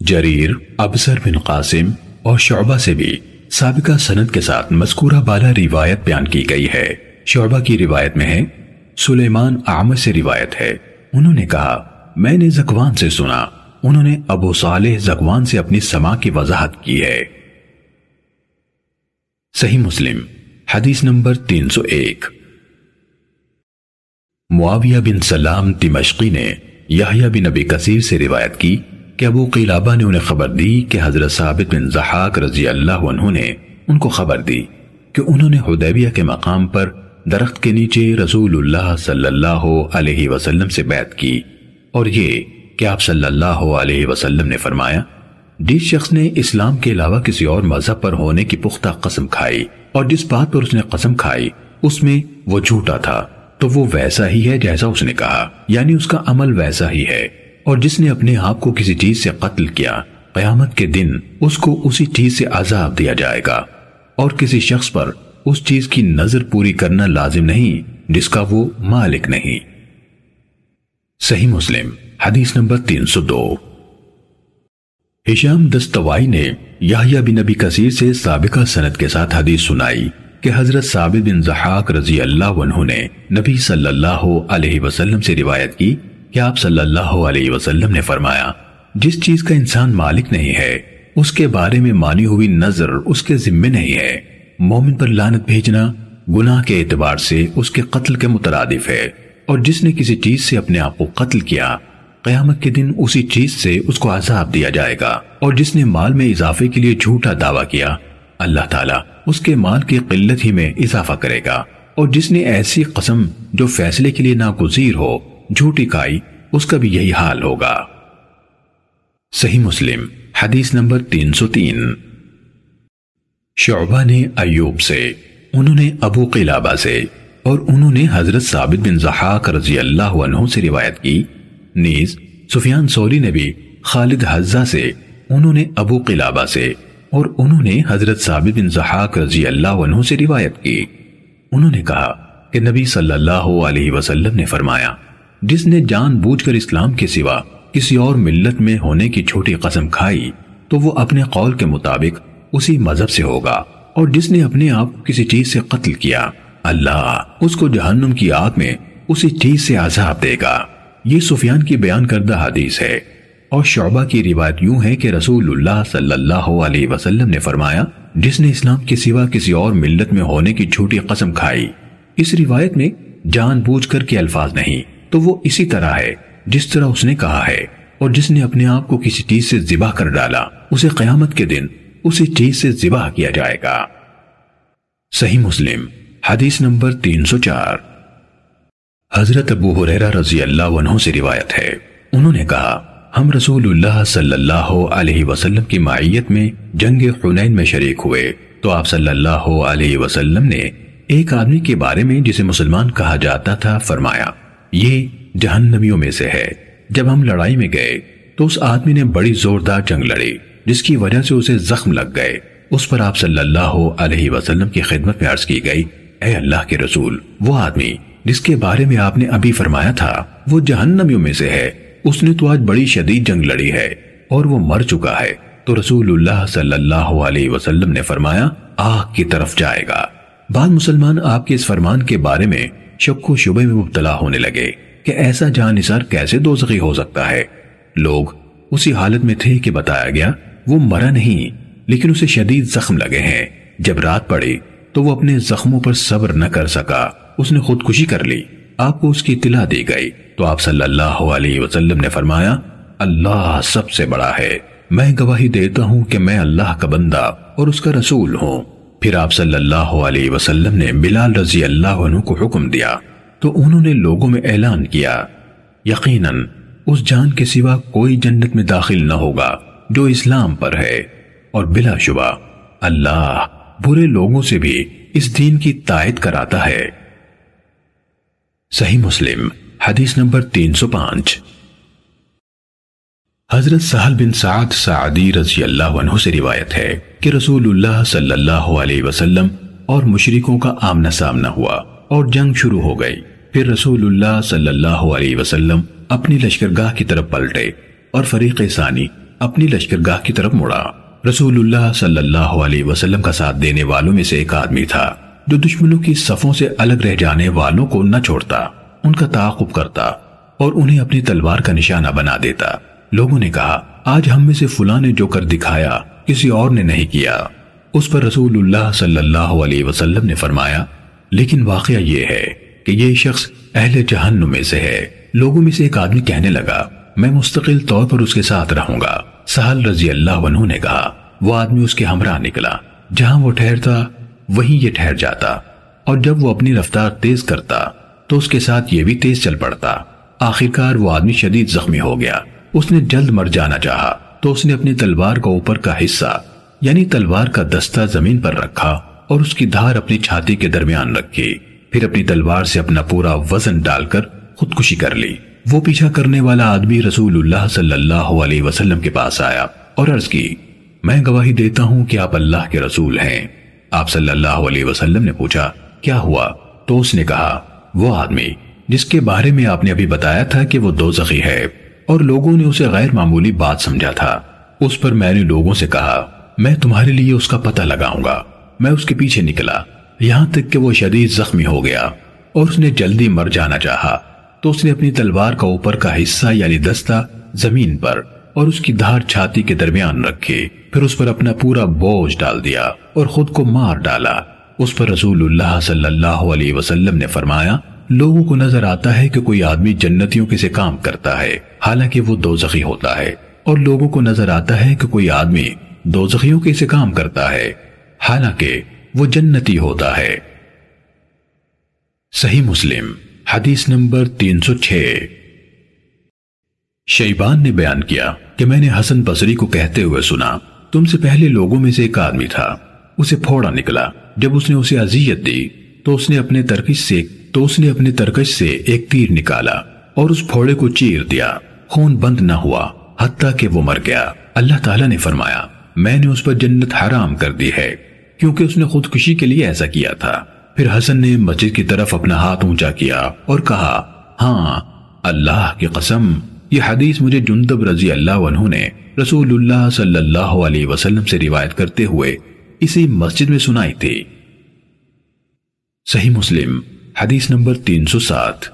جریر ابسر بن قاسم اور شعبہ سے بھی سابقہ سند کے ساتھ مذکورہ بالا روایت بیان کی گئی ہے۔ شعبہ کی روایت میں ہے، سلیمان عامر سے روایت ہے۔ انہوں نے کہا، میں نے زکوان سے سنا۔ انہوں نے ابو صالح زکوان سے اپنی سما کی وضاحت کی ہے۔ صحیح مسلم، حدیث نمبر تین سو ایک۔ معاویہ بن سلام دمشقی نے یحییٰ بن نبی کثیر سے روایت کی۔ کہ ابو قیلابہ نے انہیں خبر دی کہ حضرت ثابت بن زحاق رضی اللہ عنہ نے ان کو خبر دی کہ انہوں نے حدیبیہ کے مقام پر درخت کے نیچے رسول اللہ صلی اللہ علیہ وسلم سے بیعت کی۔ اور یہ کہ آپ صلی اللہ علیہ وسلم نے فرمایا، جس شخص نے اسلام کے علاوہ کسی اور مذہب پر ہونے کی پختہ قسم کھائی اور جس بات پر اس نے قسم کھائی، اس میں وہ جھوٹا تھا۔ تو وہ ویسا ہی ہے جیسا اس نے کہا یعنی اس کا عمل ویسا ہی ہے۔ اور جس نے اپنے آپ کو کسی چیز سے قتل کیا، قیامت کے دن اس کو اسی چیز سے عذاب دیا جائے گا۔ اور کسی شخص پر اس چیز کی نظر پوری کرنا لازم نہیں، جس کا وہ مالک نہیں۔ صحیح مسلم، حدیث نمبر تین سو دو۔ ہشام دستوائی نے یحییٰ بن نبی کثیر سے سابقہ سنت کے ساتھ حدیث سنائی کہ حضرت ثابت بن زحاق رضی اللہ عنہ نے نبی صلی اللہ علیہ وسلم سے روایت کی کہ آپ صلی اللہ علیہ وسلم نے فرمایا، جس چیز کا انسان مالک نہیں ہے، اس کے بارے میں مانی ہوئی نظر اس کے ذمے نہیں ہے۔ مومن پر لانت بھیجنا گناہ کے اعتبار سے اس کے قتل کے مترادف ہے۔ اور جس نے کسی چیز سے اپنے آپ کو قتل کیا، قیامت کے دن اسی چیز سے اس کو عذاب دیا جائے گا۔ اور جس نے مال میں اضافے کے لیے جھوٹا دعویٰ کیا، اللہ تعالیٰ اس کے مال کی قلت ہی میں اضافہ کرے گا۔ اور جس نے ایسی قسم جو فیصلے کے لیے ناگزیر ہو جھوٹی کھائی اس کا بھی یہی حال ہوگا۔ صحیح مسلم، حدیث نمبر تین سو تین۔ شعبہ نے ایوب سے، انہوں نے ابو قلابہ سے، اور انہوں نے حضرت ثابت بن زحاق رضی اللہ عنہ سے روایت کی۔ نیز، سفیان سوری نے بھی خالد حزہ سے، انہوں نے ابو قلابہ سے، اور انہوں نے حضرت ثابت بن زحاق رضی اللہ عنہ سے روایت کی۔ انہوں نے کہا کہ نبی صلی اللہ علیہ وسلم نے فرمایا جس نے جان بوجھ کر اسلام کے سوا کسی اور ملت میں ہونے کی چھوٹی قسم کھائی، تو وہ اپنے قول کے مطابق اسی مذہب سے ہوگا۔ اور جس نے اپنے آپ کسی چیز سے قتل کیا، اللہ اس کو جہنم کی آگ میں اسی چیز سے عذاب دے گا۔ یہ سفیان کی بیان کردہ حدیث ہے۔ اور شعبہ کی روایت یوں ہے کہ رسول اللہ صلی اللہ علیہ وسلم نے فرمایا، جس نے اسلام کے سوا کسی اور ملت میں ہونے کی چھوٹی قسم کھائی۔ اس روایت میں جان بوجھ کر کے الفاظ نہیں۔ تو وہ اسی طرح ہے جس طرح اس نے کہا ہے، اور جس نے اپنے آپ کو کسی چیز سے ذبح کر ڈالا، اسے قیامت کے دن اسی چیز سے ذبح کیا جائے گا۔ صحیح مسلم، حدیث نمبر تین سو چار۔ حضرت ابو حریرہ رضی اللہ عنہ سے روایت ہے۔ انہوں نے کہا، ہم رسول اللہ صلی اللہ علیہ وسلم کی معیت میں جنگ حنین میں شریک ہوئے، تو آپ صلی اللہ علیہ وسلم نے ایک آدمی کے بارے میں جسے مسلمان کہا جاتا تھا فرمایا۔ یہ جہنمیوں میں سے ہے۔ جب ہم لڑائی میں گئے تو اس آدمی نے بڑی زوردار جنگ لڑی، جس کی وجہ سے اسے زخم لگ گئے۔ اس پر آپ صلی اللہ علیہ وسلم کی خدمت میں عرض کی گئی، اے اللہ کے رسول، وہ آدمی جس کے بارے میں آپ نے ابھی فرمایا تھا، وہ جہنمیوں میں سے ہے۔ اس نے تو آج بڑی شدید جنگ لڑی ہے اور وہ مر چکا ہے۔ تو رسول اللہ صلی اللہ علیہ وسلم نے فرمایا، آگ کی طرف جائے گا۔ بعد مسلمان آپ کے اس فرمان کے بارے میں شک و شبے میں مبتلا ہونے لگے کہ ایسا جان نثار کیسے دوزخی ہو سکتا ہے۔ لوگ اسی حالت میں تھے کہ بتایا گیا، وہ مرا نہیں، لیکن اسے شدید زخم لگے ہیں۔ جب رات پڑی تو وہ اپنے زخموں پر صبر نہ کر سکا۔ اس نے خودکشی کر لی۔ آپ کو اس کی اطلاع دی گئی۔ تو آپ صلی اللہ علیہ وسلم نے فرمایا، اللہ سب سے بڑا ہے۔ میں گواہی دیتا ہوں کہ میں اللہ کا بندہ اور اس کا رسول ہوں۔ پھر آپ صلی اللہ علیہ وسلم نے بلال رضی اللہ عنہ کو حکم دیا تو انہوں نے لوگوں میں اعلان کیا، یقیناً اس جان کے سوا کوئی جنت میں داخل نہ ہوگا جو اسلام پر ہے۔ اور بلا شبہ، اللہ برے لوگوں سے بھی اس دین کی تائید کراتا ہے۔ صحیح مسلم، حدیث نمبر تین سو پانچ۔ حضرت سہل بن سعد سعدی رضی اللہ عنہ سے روایت ہے۔ کہ رسول اللہ صلی اللہ علیہ وسلم اور مشرکوں کا آمنا سامنا ہوا اور جنگ شروع ہو گئی۔ پھر رسول اللہ صلی اللہ علیہ وسلم اپنی لشکرگاہ کی طرف پلٹے اور فریق ثانی اپنی لشکرگاہ کی طرف مڑا۔ رسول اللہ صلی اللہ علیہ وسلم کا ساتھ دینے والوں میں سے ایک آدمی تھا جو دشمنوں کی صفوں سے الگ رہ جانے والوں کو نہ چھوڑتا، ان کا تعاقب کرتا اور انہیں اپنی تلوار کا نشانہ بنا دیتا۔ لوگوں نے کہا، آج ہم میں سے فلاں نے جو کر دکھایا کسی اور نے نہیں کیا۔ اس پر رسول اللہ صلی اللہ علیہ وسلم نے فرمایا، لیکن واقعہ یہ ہے کہ یہ شخص اہل جہنم میں سے ہے۔ لوگوں میں سے ایک آدمی کہنے لگا، میں مستقل طور پر اس کے ساتھ رہوں گا۔ سہل رضی اللہ عنہ نے کہا، وہ آدمی اس کے ہمراہ نکلا۔ جہاں وہ ٹھہرتا، وہیں یہ ٹھہر جاتا۔ اور جب وہ اپنی رفتار تیز کرتا، تو اس کے ساتھ یہ بھی تیز چل پڑتا۔ آخرکار وہ آدمی شدید زخمی ہو گیا۔ اس نے جلد مر جانا چاہا۔ تو اس نے اپنی تلوار کا اوپر کا حصہ یعنی تلوار کا دستہ زمین پر رکھا اور اس کی دھار اپنی چھاتی کے درمیان رکھی۔ پھر اپنی تلوار سے اپنا پورا وزن ڈال کر خودکشی کر لی۔ وہ پیچھا کرنے والا آدمی رسول اللہ صلی اللہ علیہ وسلم کے پاس آیا اور عرض کی، میں گواہی دیتا ہوں کہ آپ اللہ کے رسول ہیں۔ آپ صلی اللہ علیہ وسلم نے پوچھا، کیا ہوا؟ تو اس نے کہا، وہ آدمی جس کے بارے میں آپ نے ابھی بتایا تھا کہ وہ دو زخی ہے۔ اور لوگوں نے اسے غیر معمولی بات سمجھا تھا۔ اس پر میں نے لوگوں سے کہا، میں تمہارے لیے اس کا پتہ لگاؤں گا۔ میں اس کے پیچھے نکلا۔ یہاں تک کہ وہ شدید زخمی ہو گیا۔ اور اس نے جلدی مر جانا چاہا۔ تو اس نے اپنی تلوار کا اوپر کا حصہ یعنی دستہ زمین پر اور اس کی دھار چھاتی کے درمیان رکھی۔ پھر اس پر اپنا پورا بوجھ ڈال دیا اور خود کو مار ڈالا۔ اس پر رسول اللہ صلی اللہ علیہ وسلم نے فرمایا لوگوں کو نظر آتا ہے کہ کوئی آدمی جنتیوں کے سے کام کرتا ہے، حالانکہ وہ دو زخی ہوتا ہے۔ اور لوگوں کو نظر آتا ہے کہ کوئی آدمی دو زخیوں کے سے کام کرتا ہے، حالانکہ وہ جنتی ہوتا ہے۔ صحیح مسلم، حدیث نمبر تین سو چھ۔ شیبان نے بیان کیا کہ میں نے حسن بصری کو کہتے ہوئے سنا، تم سے پہلے لوگوں میں سے ایک آدمی تھا۔ اسے پھوڑا نکلا۔ جب اس نے اسے عذیت دی، تو اس نے اپنے ترکش سے تو اس نے اپنے ترکش سے ایک تیر نکالا اور اس پھوڑے کو چیر دیا۔ خون بند نہ ہوا، حتیٰ کہ وہ مر گیا۔ اللہ تعالیٰ نے فرمایا، میں نے اس پر جنت حرام کر دی ہے، کیونکہ اس نے خودکشی کے لیے ایسا کیا تھا۔ پھر حسن نے مسجد کی طرف اپنا ہاتھ اونچا کیا اور کہا ہاں اللہ کی قسم، یہ حدیث مجھے جندب رضی اللہ عنہ نے رسول اللہ صلی اللہ علیہ وسلم سے روایت کرتے ہوئے اسی مسجد میں سنائی تھی۔ صحیح مسلم۔ حدیث نمبر تین سو سات۔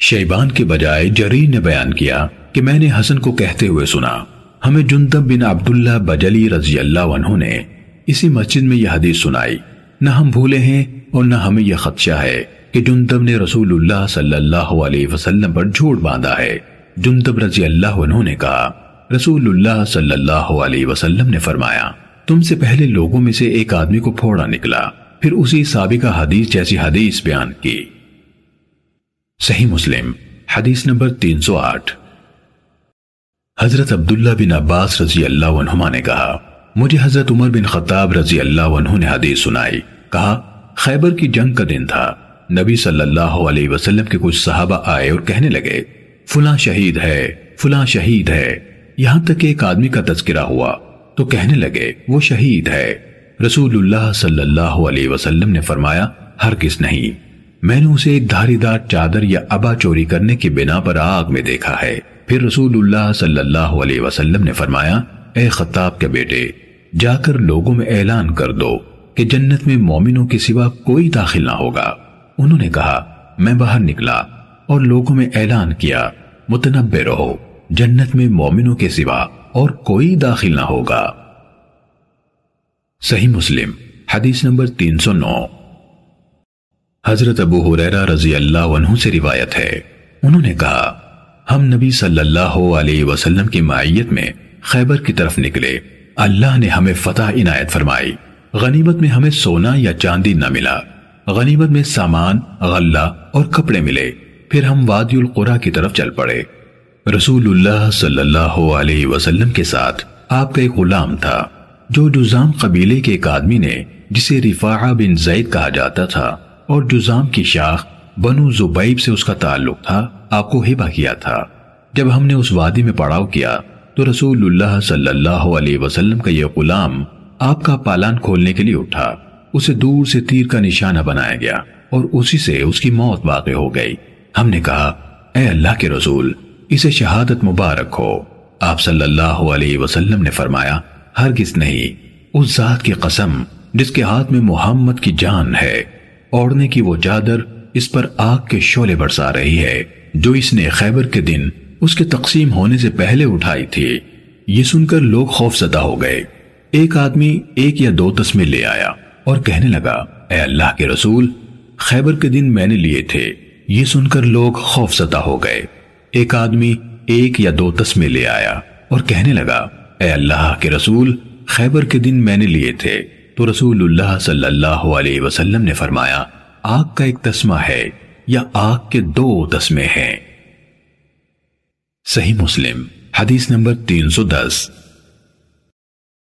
شیبان کے بجائے جریر نے بیان کیا کہ میں نے حسن کو کہتے ہوئے سنا، ہمیں جندب بن عبداللہ بجلی رضی اللہ عنہ نے اسی مسجد میں یہ حدیث سنائی۔ نہ ہم بھولے ہیں اور نہ ہمیں یہ خدشہ ہے کہ جندب نے رسول اللہ صلی اللہ علیہ وسلم پر جھوٹ باندھا ہے۔ جندب رضی اللہ عنہ نے کہا، رسول اللہ صلی اللہ علیہ وسلم نے فرمایا، تم سے پہلے لوگوں میں سے ایک آدمی کو پھوڑا نکلا۔ پھر اسی سابقہ حدیث جیسی حدیث بیان کی۔ صحیح مسلم، حدیث نمبر تین سو آٹھ۔ حضرت عبداللہ بن عباس رضی اللہ عنہما نے کہا، مجھے حضرت عمر بن خطاب رضی اللہ عنہ نے حدیث سنائی۔ کہا، خیبر کی جنگ کا دن تھا۔ نبی صلی اللہ علیہ وسلم کے کچھ صحابہ آئے اور کہنے لگے، فلاں شہید ہے، فلاں شہید ہے۔ یہاں تک کہ ایک آدمی کا تذکرہ ہوا۔ تو کہنے لگے، وہ شہید ہے۔ رسول اللہ صلی اللہ علیہ وسلم نے فرمایا ہر کس نہیں۔ میں نے اسے ایک دھاری دار چادر یا ابا چوری کرنے کی بنا پر آگ میں دیکھا ہے۔ پھر رسول اللہ صلی اللہ علیہ وسلم نے فرمایا، اے خطاب کے بیٹے، جا کر لوگوں میں اعلان کر دو کہ جنت میں مومنوں کے سوا کوئی داخل نہ ہوگا۔ انہوں نے کہا، میں باہر نکلا اور لوگوں میں اعلان کیا، متنبع رہو، جنت میں مومنوں کے سوا اور کوئی داخل نہ ہوگا۔ صحیح مسلم، حدیث نمبر تین سو نو۔ حضرت ابو حریرہ رضی اللہ عنہ سے روایت ہے۔ انہوں نے کہا، ہم نبی صلی اللہ علیہ وسلم کی معیت میں خیبر کی طرف نکلے۔ اللہ نے ہمیں فتح عنایت فرمائی۔ غنیمت میں ہمیں سونا یا چاندی نہ ملا۔ غنیمت میں سامان، غلہ اور کپڑے ملے۔ پھر ہم وادی القرا کی طرف چل پڑے۔ رسول اللہ صلی اللہ علیہ وسلم کے ساتھ آپ کا ایک غلام تھا۔ جو جزام قبیلے کے ایک آدمی نے، جسے رفاعہ بن زید کہا جاتا تھا، اور جزام کی شاخ بنو زبیب سے اس کا تعلق تھا، آپ کو ہبا کیا تھا۔ جب ہم نے اس وادی میں پڑاؤ کیا، تو رسول اللہ صلی اللہ علیہ وسلم کا یہ غلام آپ کا پالان کھولنے کے لیے اٹھا۔ اسے دور سے تیر کا نشانہ بنایا گیا، اور اسی سے اس کی موت واقع ہو گئی۔ ہم نے کہا، اے اللہ کے رسول، اسے شہادت مبارک ہو۔ آپ صلی اللہ علیہ وسلم نے فرمایا ہرگز نہیں۔ اس ذات کی قسم جس کے ہاتھ میں محمد کی جان ہے اوڑنے کی وہ چادر اس پر آگ کے شولے برسا رہی ہے، جو اس نے خیبر کے دن اس کے تقسیم ہونے سے پہلے اٹھائی تھی۔ یہ سن کر لوگ خوف زدہ ہو گئے۔ ایک آدمی ایک یا دو تسمے لے آیا اور کہنے لگا، اے اللہ کے رسول، خیبر کے دن میں نے لیے تھے۔ یہ سن کر لوگ خوف زدہ ہو گئے۔ ایک آدمی ایک یا دو تسمے لے آیا اور کہنے لگا اے اللہ کے رسول، خیبر کے دن میں نے لیے تھے۔ تو رسول اللہ صلی اللہ علیہ وسلم نے فرمایا، آگ کا ایک تسمہ ہے یا آگ کے دو تسمے ہیں۔ صحیح مسلم، حدیث نمبر تین سو دس۔